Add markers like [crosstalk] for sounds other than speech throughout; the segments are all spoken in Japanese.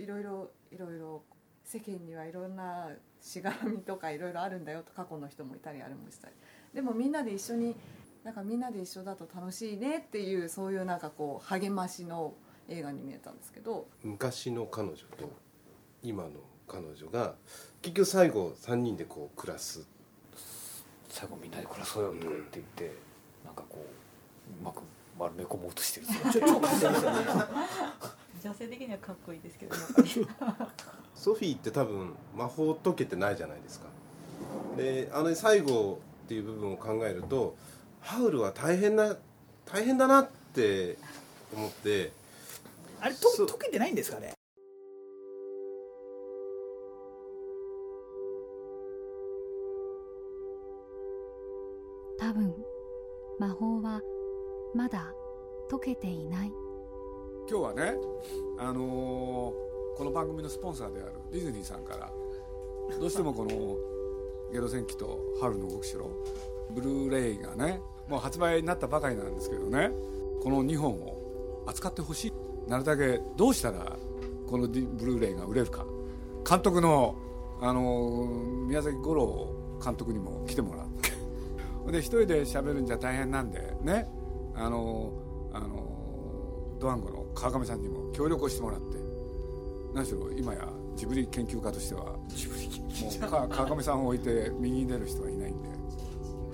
いろいろいろいろ世間にはいろんなしがらみとかいろいろあるんだよと過去の人もいたりあれもしたりでもみんなで一緒になんかみんなで一緒だと楽しいねっていうそういうなんかこう励ましの映画に見えたんですけど。昔の彼女と今の彼女が結局最後3人でこう暮らす。最後みんなで暮らそうよとかって言って、なんかこううまく丸め込もうとしてる。ちょ超勝手ですよね女性的にはかっこいいですけど [laughs] ソフィーって多分魔法解けてないじゃないですか。であの最後っていう部分を考えるとハウルは大変な大変だなって思って。あれと溶けてないんですかね？多分魔法はまだ解けていない今日はね、あのーこの番組のスポンサーであるディズニーさんからどうしてもこの「ゲド戦記」と「春の動く城」ブルーレイがねもう発売になったばかりなんですけどねこの2本を扱ってほしい。なるだけどうしたらこのブルーレイが売れるか。監督の、あのー宮崎五郎監督にも来てもらって。で一人で喋るんじゃ大変なんでね。あのーあのドワンゴの川上さんにも協力をしてもらって何しろ今やジブリ研究家としてはもうか川上さんを置いて右に出る人はいないんで。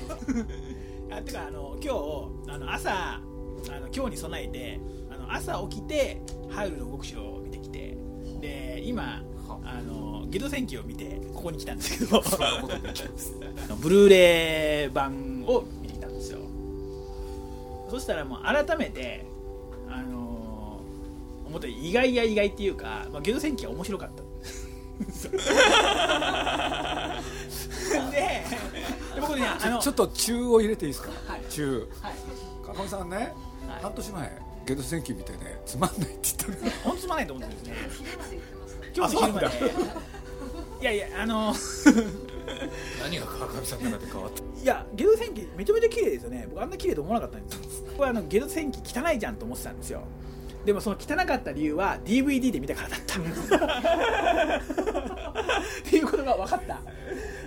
[laughs] あてかあの今日あの朝あの今日に備えてあの朝起きて「ハウルの動く城」を見てきてで今あのゲド戦記を見てここに来たんですけど。[laughs] ブルーレイ版を見に来たんですよ。そしたらもう改めて思ったより意外や意外っていうか、まあ、ゲド戦記は面白かった。[laughs] でで僕ねあのちょっと中を入れていいですか、はい。中。はい。川上さんね、はい。半年前ゲド戦記見てねつまんないって言ったの。本当つまないと思ってるんですね。[laughs] 今日の昼まで。いやいやあの [laughs] 何が川上さんの中で変わった？いやゲド戦記めちゃめちゃ綺麗ですよね。僕あんな綺麗と思わなかったんです僕はあのゲド戦記汚いじゃんと思ってたんですよでもその汚かった理由は DVD で見たからだった。っていうことが分かった。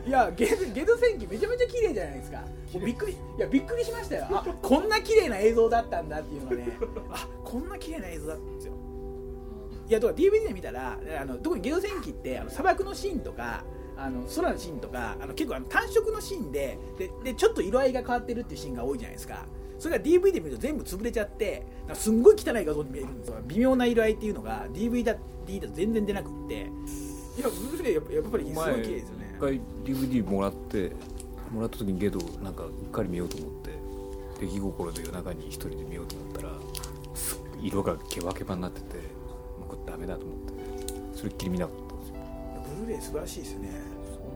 いやゲドゲド戦記めちゃめちゃ綺麗じゃないですか。びっくりいやびっくりしましたよ。あこんな綺麗な映像だったんだっていうのがね。あこんな綺麗な映像だったんですよ。いやだから DVD で見たらあの特にゲド戦記ってあの砂漠のシーンとかあの空のシーンとかあの結構あの単色のシーンでででちょっと色合いが変わってるっていうシーンが多いじゃないですかそれが DVD で見ると全部潰れちゃってなんかすんごい汚い画像に見えるんですよ。微妙な色合いっていうのが DVD だ D だと全然出なくって。いやブルーレイやっぱやっぱりすごい綺麗ですよね。一回 DVD もらってもらった時にゲドなんかうっかり見ようと思って出来心で夜中に一人で見ようと思ったらす色がケバケバになっててもうこれダメだと思ってそれっきり見なかったんですよ。ブルーレイ素晴らしいですよね。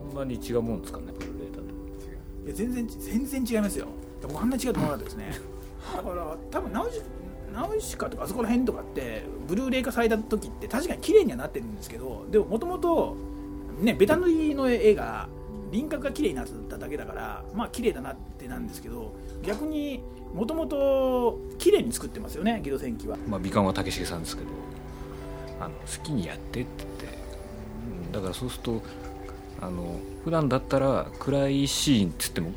そんなに違うもんですかねブルーレイだと。いや全然全然違いますよ僕あんな違うと思わなかったですね。だから多分ナウシナウシカとかあそこら辺とかってブルーレイ化された時って確かに綺麗にはなってるんですけどでももともとねベタ塗りの絵が輪郭が綺麗になっただけだからまあ綺麗だなってなんですけど逆にもともと綺麗に作ってますよねゲド戦記は。まあ美観は武重さんですけどあの好きにやってって言って、だからそうするとあの普段だったら暗いシーンっつっても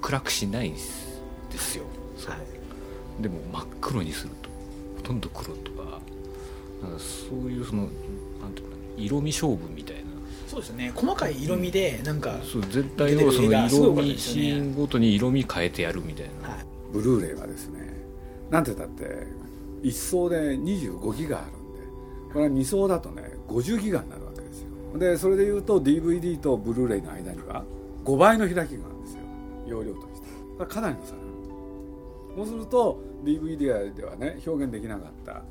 暗くしないです。ですよ。そのでも真っ黒にすると。ほとんど黒とかなんかそういうそのなんていうかな色味勝負みたいな。そうですよね。細かい色味でなんか、そう全体をその出てる絵がすごい色味良かったですシーンごとに色味変えてやるみたいな、はい。ブルーレイはですねなんて言ったって1層で25ギガあるんでこれは2層だとね50ギガになるわけですよ。でそれでいうと DVD とブルーレイの間には5倍の開きがあるんですよ。容量として。かなりの差そうすると DVD ではね表現できなかった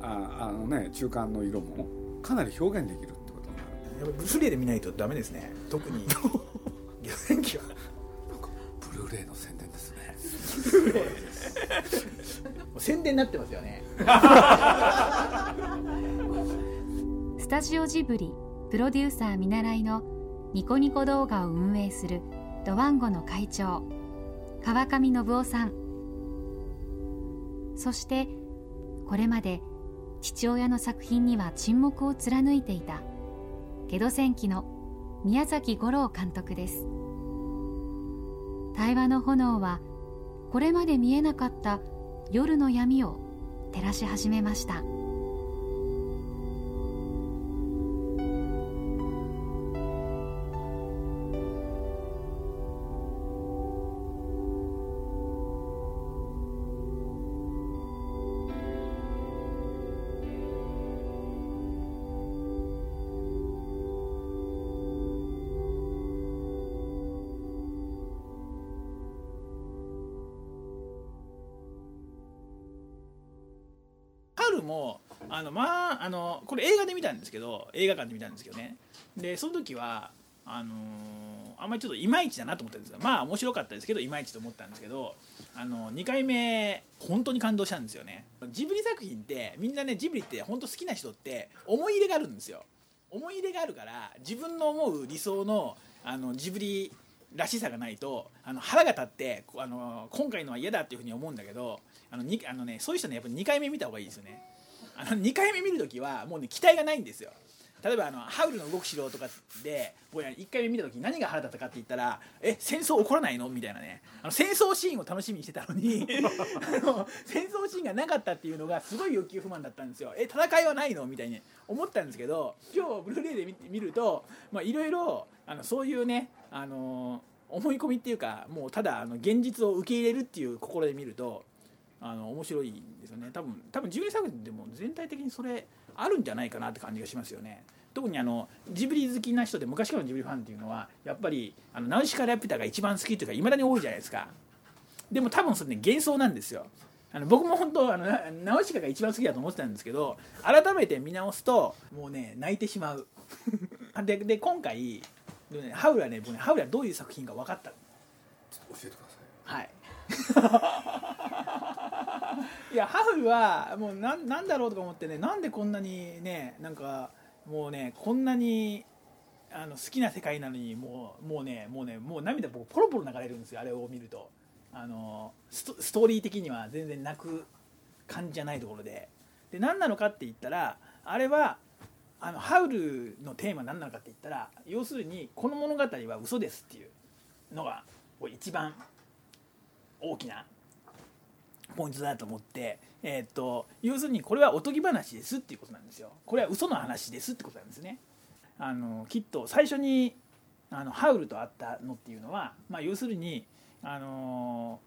ああのね中間の色もかなり表現できるってことになる。やっぱブルーレイで見ないとダメですね。特に。ゲド戦記はブルーレイの宣伝ですね。宣伝になってますよね。[laughs] スタジオジブリプロデューサー見習いのニコニコ動画を運営するドワンゴの会長川上信夫さんそしてこれまで父親の作品には沈黙を貫いていた。ゲド戦記の宮崎五郎監督です。対話の炎はこれまで見えなかった夜の闇を照らし始めました。もあのまああのこれ映画で見たんですけど映画館で見たんですけどね。でその時はあのーあんまりちょっといまいちだなと思ったんですがまあ面白かったですけどいまいちと思ったんですけどあの2回目本当に感動したんですよね。ジブリ作品ってみんなねジブリって本当好きな人って思い入れがあるんですよ。思い入れがあるから自分の思う理想のあのジブリらしさがないとあの腹が立ってあの今回のは嫌だっていうふうに思うんだけどあのにあの、ね、そういう人ねやっぱ2回目見た方がいいですよね。あの2回目見るときはもうね期待がないんですよ。例えばあの「ハウルの動く城」とかで僕ら1回目見た時何が腹立ったかって言ったら「え戦争起こらないの?」みたいなね。あの戦争シーンを楽しみにしてたのに [laughs] あの戦争シーンがなかったっていうのがすごい欲求不満だったんですよ。え戦いはないの？みたいに思ったんですけど今日ブルーレイで見見るとまあいろいろあのそういうねあの思い込みっていうかもうただあの現実を受け入れるっていう心で見るとあの面白いんですよね。多分多分ジブリ作品でも全体的にそれあるんじゃないかなって感じがしますよね。特にあのジブリ好きな人で昔からのジブリファンっていうのはやっぱりあのナウシカ・ラピュタが一番好きというかいまだに多いじゃないですか。でも多分それね幻想なんですよ。あの僕も本当あのなナウシカが一番好きだと思ってたんですけど改めて見直すともうね泣いてしまう。[laughs] でで今回でねハウルはね僕ねハウルはどういう作品か分かった。教えてください。はいいやハウルはもうななんだろうとか思ってねなんでこんなにねなんかもうねこんなにあの好きな世界なのにもうもうねもうねもう涙僕ポロポロ流れるんですよあれを見ると。あのストストーリー的には全然泣く感じじゃないところで。で何なのかって言ったらあれはあのハウルのテーマ何なのかって言ったら要するにこの物語は嘘ですっていうのが一番大きなポイントだと思って、えーっと要するにこれはおとぎ話ですっていうことなんですよ。これは嘘の話ですってことなんですね。あのきっと最初にあのハウルと会ったのっていうのは、まあ、要するにあの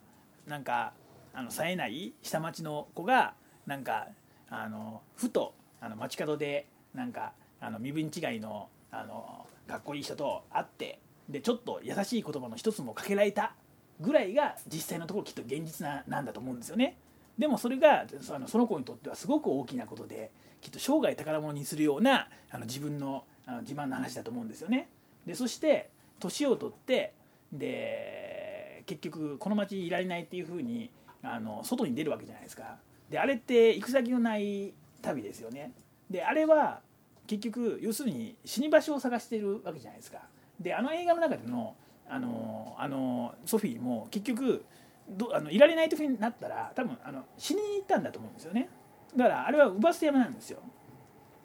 なんかあの冴えない下町の子がなんかあのふとあの街角でなんかあの身分違いのあのかっこいい人と会ってでちょっと優しい言葉の一つもかけられたぐらいが実際のところきっと現実ななんだと思うんですよね。でもそれがそのその子にとってはすごく大きなことできっと生涯宝物にするようなあの自分のあの自慢の話だと思うんですよね。でそして年を取ってで結局この町にいられないっていうふうにあの外に出るわけじゃないですか。であれって行く先のない旅ですよね。であれは結局要するに死に場所を探してるわけじゃないですか。であの映画の中でのあのあのソフィーも結局どあのいられない時になったら多分あの死にに行ったんだと思うんですよね。だからあれはウバス山なんですよ。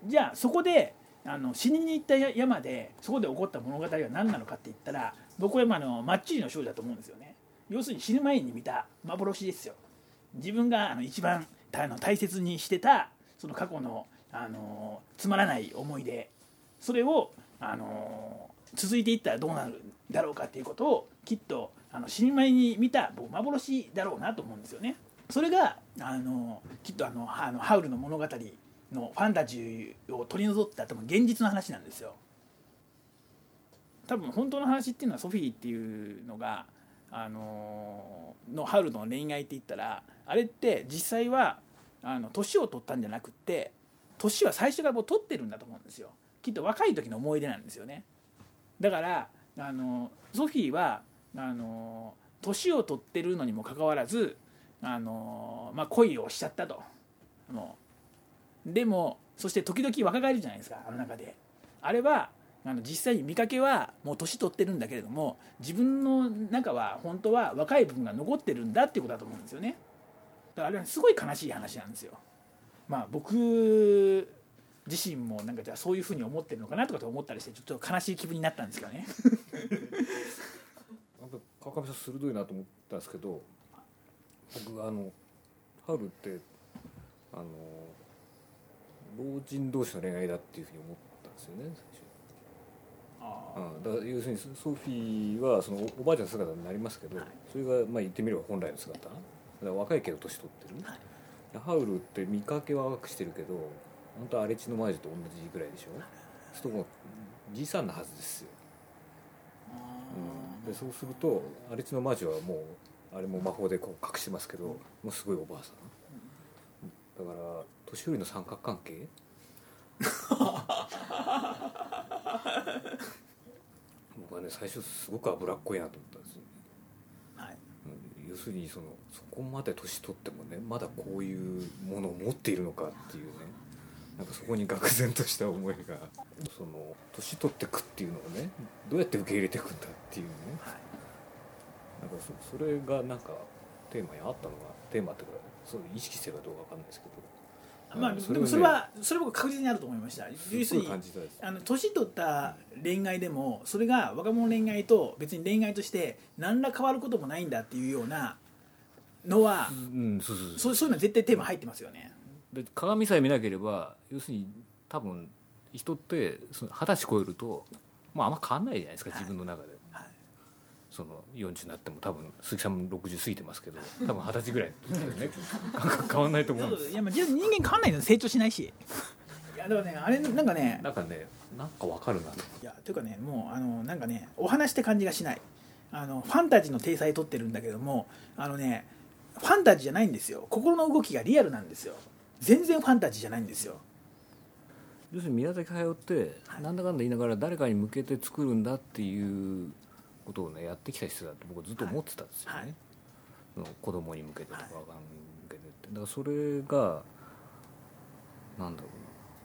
じゃあそこであの死にに行った山でそこで起こった物語は何なのかって言ったら僕は今のマッチリの少女だと思うんですよね。要するに死ぬ前に見た幻ですよ。自分があの一番あの大切にしてたその過去のあのつまらない思い出。それをあの続いていったらどうなるんだろうかっていうことをきっとあの死ぬ前に見た幻だろうなと思うんですよね。それがあのきっとあのあのハウルの物語のファンタジーを取り除った多分現実の話なんですよ。多分本当の話っていうのはソフィーっていうのがあののハウルの恋愛って言ったらあれって実際はあの年を取ったんじゃなくって年は最初からもう取ってるんだと思うんですよきっと若い時の思い出なんですよねだからあのソフィーはあの年を取ってるのにもかかわらずあの、まあ、恋をしちゃったと。もうでもそして時々若返るじゃないですかあの中で。あれはあの実際に見かけはもう年取ってるんだけれども自分の中は本当は若い部分が残ってるんだっていうことだと思うんですよね。だからあれはすごい悲しい話なんですよ。まあ僕自身もなんかじゃあそういうふうに思ってるのかなとかと思ったりしてちょっと悲しい気分になったんですけどね。[laughs] なんか川上さん鋭いなと思ったんですけど僕あのハウルってあの老人同士の恋愛だっていうふうに思ったんですよね最初。うん、だから要するにソフィーはそのおばあちゃんの姿になりますけど、はい。それがまあ言ってみれば本来の姿。だから若いけど年取ってる、はい。ハウルって見かけは若くしてるけど本当は荒地の魔女と同じぐらいでしょ？そうするともうじいさんなはずですよ、うん、でそうすると荒地の魔女はもうあれも魔法でこう隠してますけど、もうすごいおばあさん。だから年寄りの三角関係？[laughs] 僕はね最初すごく脂っこいなと思ったんですよ、はい。うん。要するにそのそこまで年取ってもねまだこういうものを持っているのかっていうねなんかそこに愕然とした思いが。その年取ってくっていうのをねどうやって受け入れていくんだっていうね。なんかそそれがなんかテーマにあったのがテーマっていうかそう意識してるかどうかわかんないですけど。まあ、うんでもそれはそれ僕確実にあると思いました。要するにあの年取った恋愛でもそれが若者恋愛と別に恋愛として何ら変わることもないんだっていうようなのは、うんそうそうそう。いうのは絶対テーマ入ってますよね。で鏡さえ見なければ要するに多分人ってその二十歳超えると、まあ、あんま変わんないじゃないですか、はい。自分の中で、はい。その40になっても多分鈴木さんも60過ぎてますけど多分二十歳ぐらいの時でね。感 [laughs] 覚変わんないと思うんです。いやまあ人間変わんないの成長しないし。いやだからねあれなんかねなんかねなんかわかるな。といやというかねもうあのなんかねお話って感じがしない。あのファンタジーの体裁取ってるんだけどもあのねファンタジーじゃないんですよ。心の動きがリアルなんですよ全然ファンタジーじゃないんですよ。要するに宮崎駿ってなんだかんだ言いながら誰かに向けて作るんだっていうことをねやってきた人だって僕はずっと思ってたんですよね、はい。その子供に向けてとかはい若者に向けてってだからそれがなんだろ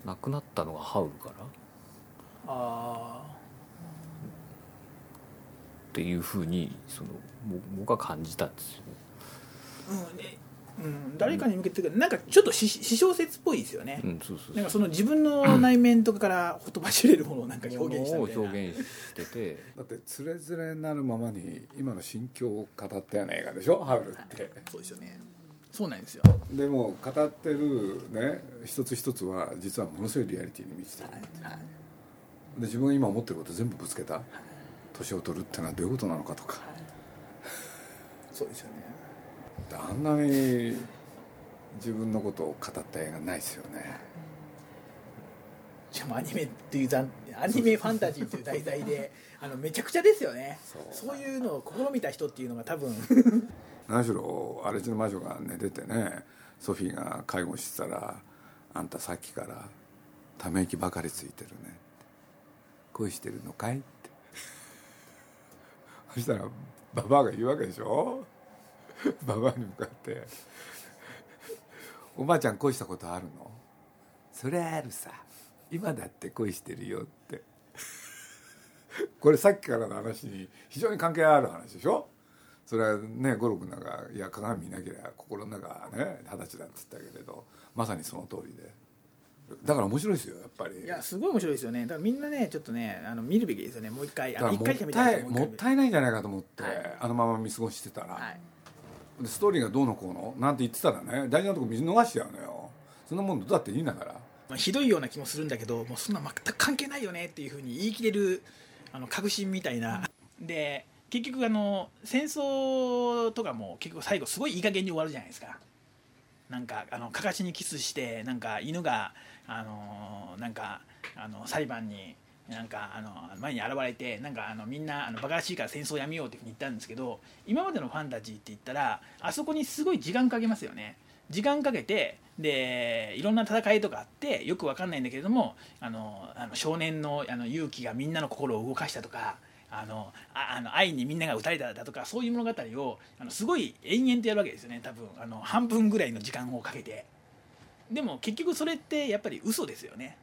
うななくなったのがハウルから？あっていうふうにそのぼ僕は感じたんですよね。あうんねうん、誰かに向けてなんかちょっとし私小説っぽいですよね、うんそうそうそう。なんかその自分の内面とかからほとばしれるものをなんか表現したもみたいな。のを表現してて。だってつれづれなるままに今の心境を語ったような映画でしょ？ハウルって。そうですよね。そうなんですよ。でも語ってるね一つ一つは実はものすごいリアリティに満ちてる、はいで自分が今思ってること全部ぶつけた？年を取るってのはどういうことなのかとか。そうですよねであんなに自分のことを語った映画ないですよね。しかもアニメっていうアニメファンタジーっていう題材で [laughs] あのめちゃくちゃですよね。そう。そういうのを試みた人っていうのが多分。何しろ荒地の魔女が寝ててねソフィーが介護してたら「あんたさっきからため息ばかりついてるね」恋してるのかい?」って。そしたらババアが言うわけでしょババアに向かって「おばあちゃん恋したことあるの?」「それあるさ。今だって恋してるよ」って。これさっきからの話に非常に関係ある話でしょ？それはね五郎君なんかいや鏡見なければ心の中はね二十歳だって言ったけれどまさにその通りで。だから面白いですよやっぱり。いやすごい面白いですよね。だからみんなねちょっとねあの見るべきですよね。もう一回一回しか見たいもったいないんじゃないかと思って、はい。あのまま見過ごしてたら、はい。でストーリーがどうのこうの？なんて言ってたらね大事なとこ見逃しちゃうのよ。そんなもんどうだっていいんだから。まあ、ひどいような気もするんだけどもうそんな全く関係ないよねっていうふうに言い切れるあの確信みたいな。で結局あの戦争とかも結局最後すごいいい加減に終わるじゃないですか。なんかあのかかしにキスしてなんか犬があのなんかあの裁判になんかあの前に現れてなんかあのみんなあのバカらしいから戦争やめようっていうふうに言ったんですけど今までのファンタジーって言ったらあそこにすごい時間かけますよね。時間かけてでいろんな戦いとかあってよくわかんないんだけれどもあのあの少年のあの勇気がみんなの心を動かしたとかあのあの愛にみんなが打たれただとかそういう物語をあのすごい延々とやるわけですよね多分。あの半分ぐらいの時間をかけて。でも結局それってやっぱり嘘ですよね。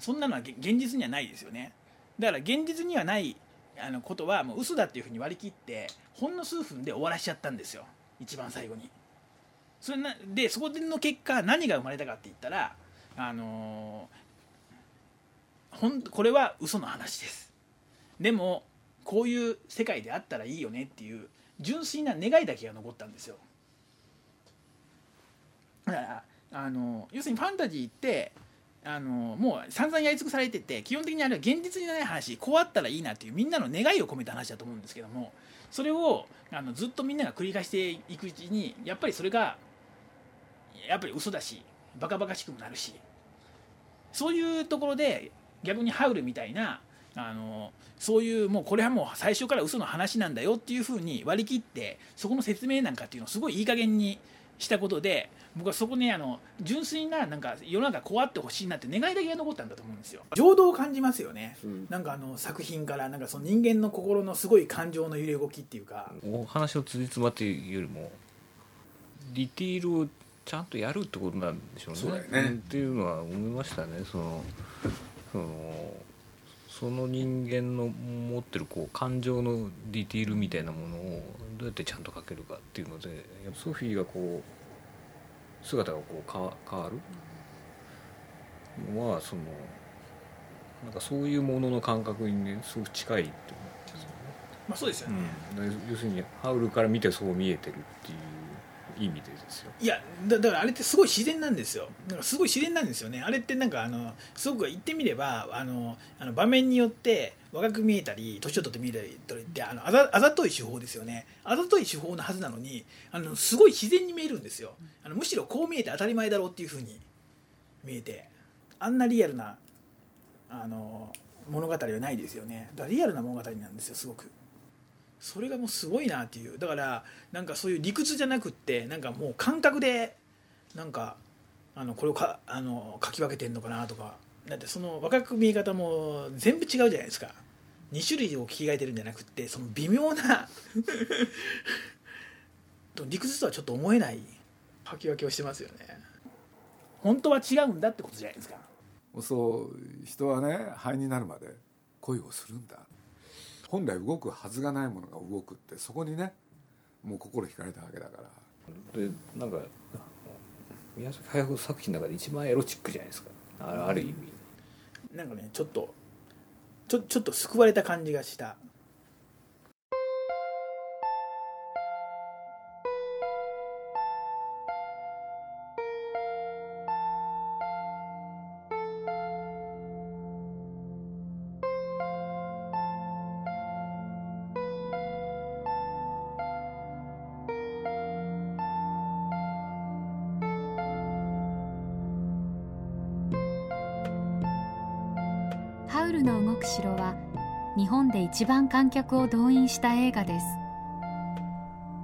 そんなのは現実にはないですよね。だから現実にはないあのことはもう嘘だっていうふうに割り切ってほんの数分で終わらしちゃったんですよ。一番最後に。それなでそこでの結果何が生まれたかって言ったらあのーほんこれは嘘の話です。でもこういう世界であったらいいよねっていう純粋な願いだけが残ったんですよ。だからあの要するにファンタジーってあのもう散々やり尽くされてて基本的にあれは現実にない話こうあったらいいなっていうみんなの願いを込めた話だと思うんですけどもそれをあのずっとみんなが繰り返していくうちにやっぱりそれがやっぱり嘘だしバカバカしくもなるしそういうところで逆にハウルみたいなあのそういうもうこれはもう最初から嘘の話なんだよっていうふうに割り切ってそこの説明なんかっていうのをすごいいい加減にしたことで僕はそこねあの純粋ななんか世の中こうあってほしいなって願いだけが残ったんだと思うんですよ。情動を感じますよね、うん。なんかあの作品からなんかその人間の心のすごい感情の揺れ動きっていうか。お話を辻褄っていうよりもディティールをちゃんとやるってことなんでしょうね。そうだよね。ん。っていうのは思いましたね。そのそのその人間の持ってるこう感情のディティールみたいなものをどうやってちゃんと描けるかっていうのでやっぱソフィーがこう姿がこう変わ変わる？のはそのなんかそういうものの感覚にねすごく近いって思うんですよね。まあそうですよね、うん、だ要するにハウルから見てそう見えてるっていう意味でですよ。いやだだからあれってすごい自然なんですよ。なんかすごい自然なんですよね。あれってなんかあのすごく言ってみればあのあの場面によって若く見えたり年を取って見えたりってあのあざあざとい手法ですよね。あざとい手法のはずなのにあのすごい自然に見えるんですよ。あのむしろこう見えて当たり前だろうっていうふうに見えてあんなリアルなあの物語はないですよね。だからリアルな物語なんですよすごく。それがもうすごいなっていう。だからなんかそういう理屈じゃなくってなんかもう感覚でなんかあのこれをかあの書き分けてんのかなとか。だってその若く見え方も全部違うじゃないですか。2種類を聞き換えてるんじゃなくってその微妙な理屈とはちょっと思えない書き分けをしてますよね。本当は違うんだってことじゃないですか。そう人はね灰になるまで恋をするんだ。本来動くはずがないものが動くってそこにねもう心惹かれたわけだから。でなんか宮崎駿作品の中で一番エロチックじゃないですか。あある意味。なんかねちょっとちょちょっと救われた感じがした一番観客を動員した映画です。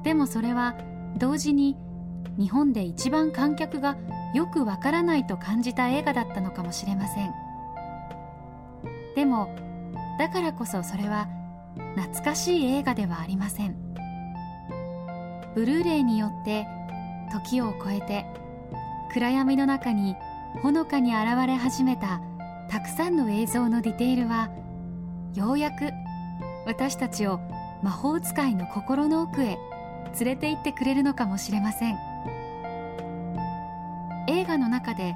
でもそれは同時に日本で一番観客がよくわからないと感じた映画だったのかもしれません。でもだからこそそれは懐かしい映画ではありません。ブルーレイによって時を超えて暗闇の中にほのかに現れ始めたたくさんの映像のディテールはようやく私たちを魔法使いの心の奥へ連れて行ってくれるのかもしれません。映画の中で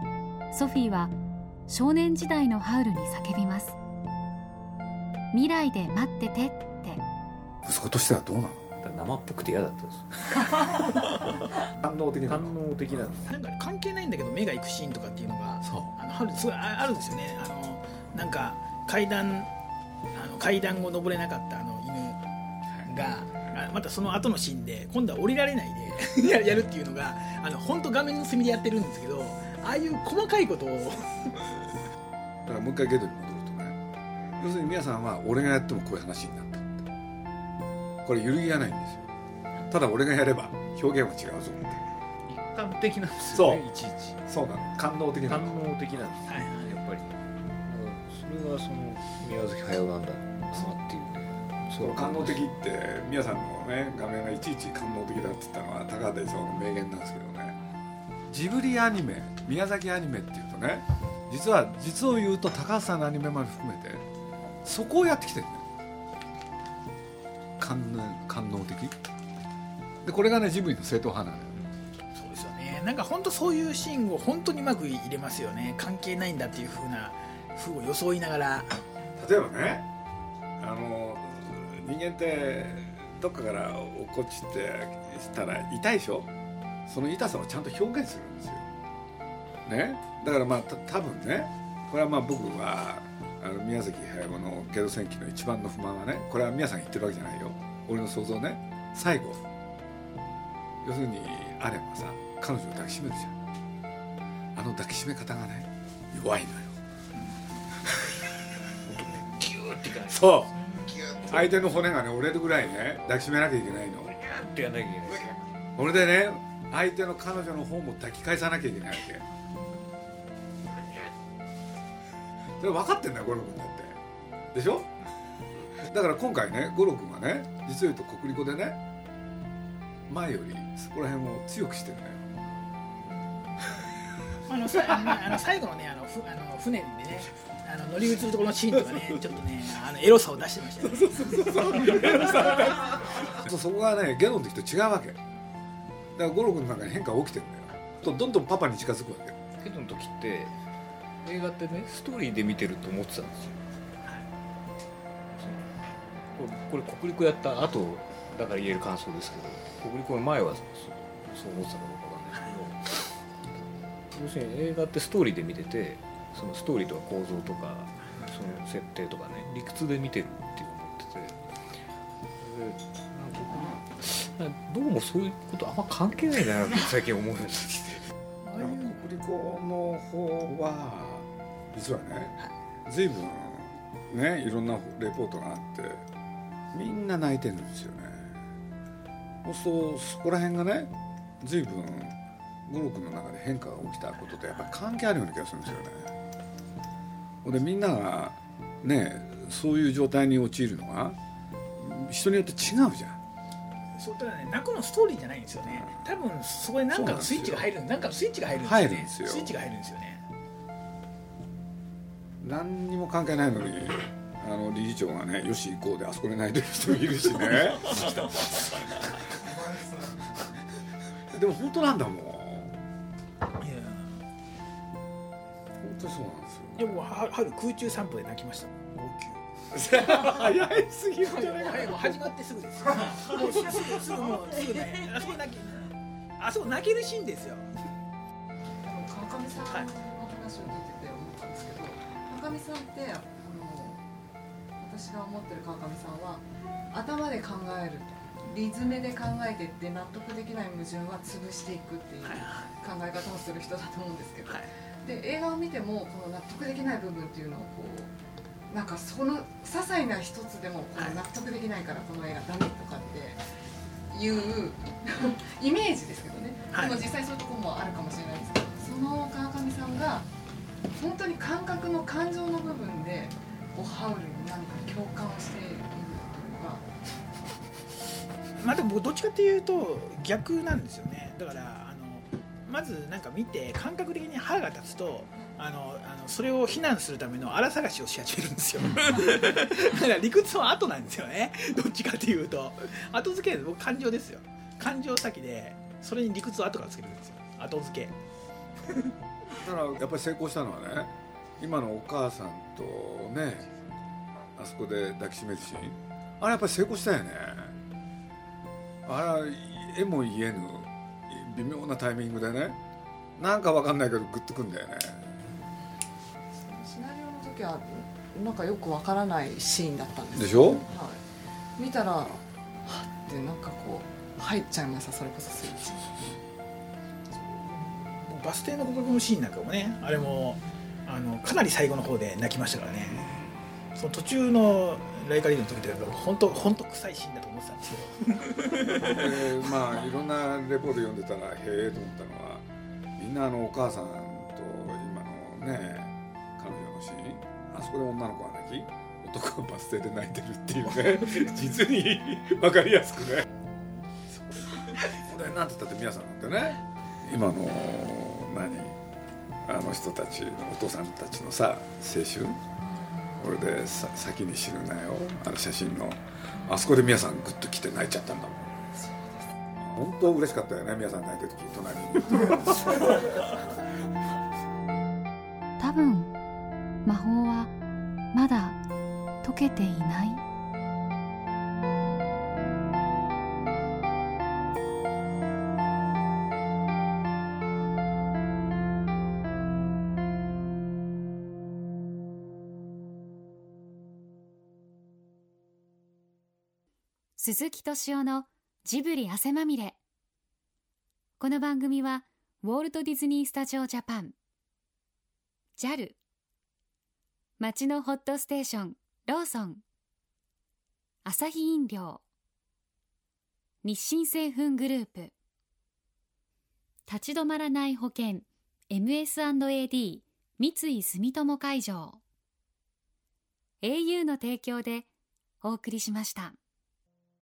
ソフィーは少年時代のハウルに叫びます。未来で待っててって。息子としてはどうなの？生っぽくて嫌だったんです。[laughs] 反応的な反応的ななんか関係ないんだけど目が行くシーンとかっていうのがそう。あのハウルすごいああるんですよね。あのなんか階段階段を登れなかったあの犬が、あまたその後のシーンで今度は降りられないで [laughs] ややるっていうのがあの本当画面の隅でやってるんですけどああいう細かいことを。だからもう一回ゲドに戻るとね要するに皆さんは俺がやってもこういう話になったって。これ揺るぎがないんですよ。ただ俺がやれば表現は違うぞって。一般的なんですよねいちいち。そうなの。感動的な官能的なんですよ、はいはい。やっぱり。それがその宮崎駿なんだなっていう。ねそう感動的って宮さんのね画面がいちいち感動的だって言ったのは高畑勲の名言なんですけどね。ジブリアニメ宮崎アニメっていうとね実は実を言うと高畑さんのアニメまで含めてそこをやってきてる感能感能的。でこれがねジブリの正統派なのよ。そうですよね。なんか本当そういうシーンを本当にうまく入れますよね。関係ないんだっていう風な風を装いながら。例えばねあの人間ってどっかから落っこちてしたら痛いでしょ？その痛さをちゃんと表現するんですよ。ね？だからまあた多分ねこれはまあ僕はあの宮崎駿の「ゲド戦記」の一番の不満はねこれは宮さん言ってるわけじゃないよ。俺の想像ね。最後。要するにあればさ彼女を抱きしめるじゃん。あの抱きしめ方がね弱いのよ。っていかない。そう。相手の骨がね折れるぐらいね抱きしめなきゃいけないの。ギューってやんなきゃいけないそれでね相手の彼女の方も抱き返さなきゃいけないわけ。それ分かってんだよ五郎君だって。でしょ？だから今回ね五郎君はね実を言うと国立でね前よりそこら辺を強くしてるのよあのさあのあの最後のねあのふあの船でねあの乗り移るところのシーンとかねちょっとねあのエロさを出してましたよね。そうそこがねゲノの時と違うわけ。だから五郎君の中に変化が起きてるんだよ。とどんどんパパに近づくわけ。けどの時って映画ってねストーリーで見てると思ってたんですよ。これこれ国立やった後だから言える感想ですけど国立の前はそうそう思ってたかどうか要するに映画ってストーリーで見ててそのストーリーとか構造とかその設定とかね理屈で見てるって思ってて。でなんか僕どうもそういうことあんま関係ないなって最近思うようになってきて。ああいう国立の方は実はね随分ねいろんなレポートがあってみんな泣いてるんですよね。そうそこら辺がね随分五郎君の中で変化が起きたこととやっぱり関係あるような気がするんですよね。でみんながねそういう状態に陥るのが人によって違うじゃん。そうただね泣くのストーリーじゃないん。ですよね多分そこで何かのスイッチが入るなんかのスイッチが入るんですよねですよ。スイッチが入るんですよね。何にも関係ないのにあの理事長がねよし行こうであそこで泣いてる人もいるしね。[laughs] でも本当なんだもん当にそうなんですよいやもうは春空中散歩で泣きました号早いすぎる。泣もうはい。もう始まってすぐです。もうすぐすぐもうすぐね [laughs] あそこ泣けあそこ泣けるシーンですよ。あの川上さんの話を聞いてて思ったんですけど川上さんってあの私が思ってる川上さんは頭で考えるリズムで考えてって納得できない矛盾は潰していくっていう考え方をする人だと思うんですけど、で映画を見てもこの納得できない部分っていうのをこうなんかその些細な一つでもこの納得できないからこの映画ダメとかっていう [laughs] イメージですけどね、はい。でも実際そういうところもあるかもしれないですけどその川上さんが本当に感覚の感情の部分でこうハウルに何か共感をしているっていうのがまあでも僕どっちかっていうと逆なんですよね。だからまずなんか見て感覚的に腹が立つとあのあのそれを非難するための荒探しをし始めるんですよ。[laughs] だから理屈は後なんですよね。どっちかっていうと。後付けで僕感情ですよ。感情先でそれに理屈を後からつけるんですよ。後付け。だからやっぱり成功したのはね今のお母さんとねあそこで抱きしめるシーン。あれやっぱり成功したよね。あれは絵も言えぬ微妙なタイミングでね。なんかわかんないけどグッとくんだよね。シナリオの時はなんかよくわからないシーンだったんですでしょ？はい、見たらはっってなんかこう入っちゃいましたそれこそスイッチ。バス停の告白のシーンなんかもねあれもあのかなり最後の方で泣きましたからねその途中のライカリードの時って本当本当臭いシーンだと思ってたんですよでまあいろんなレポート読んでたらへえと思ったのはみんなあのお母さんと今のね彼女のシーン。あそこで女の子が泣き男がバス停で泣いてるっていうね [laughs] 実に分かりやすくね。これなんて言ったって皆さんなんてね今の何？あの人たちお父さんたちのさ青春？これでさ先に死ぬなよ。あの写真の。あそこで皆さんグッと来て泣いちゃったんだもん。本当嬉しかったよね。皆さん泣いてる時隣に [laughs] 多分魔法はまだ解けていない。鈴木敏夫のジブリ汗まみれ。この番組はウォルト・ディズニー・スタジオ・ジャパン。JAL 町のホットステーションローソン。アサヒ飲料。日清製粉グループ。立ち止まらない保険 MS&AD 三井住友海上。au の提供でお送りしました。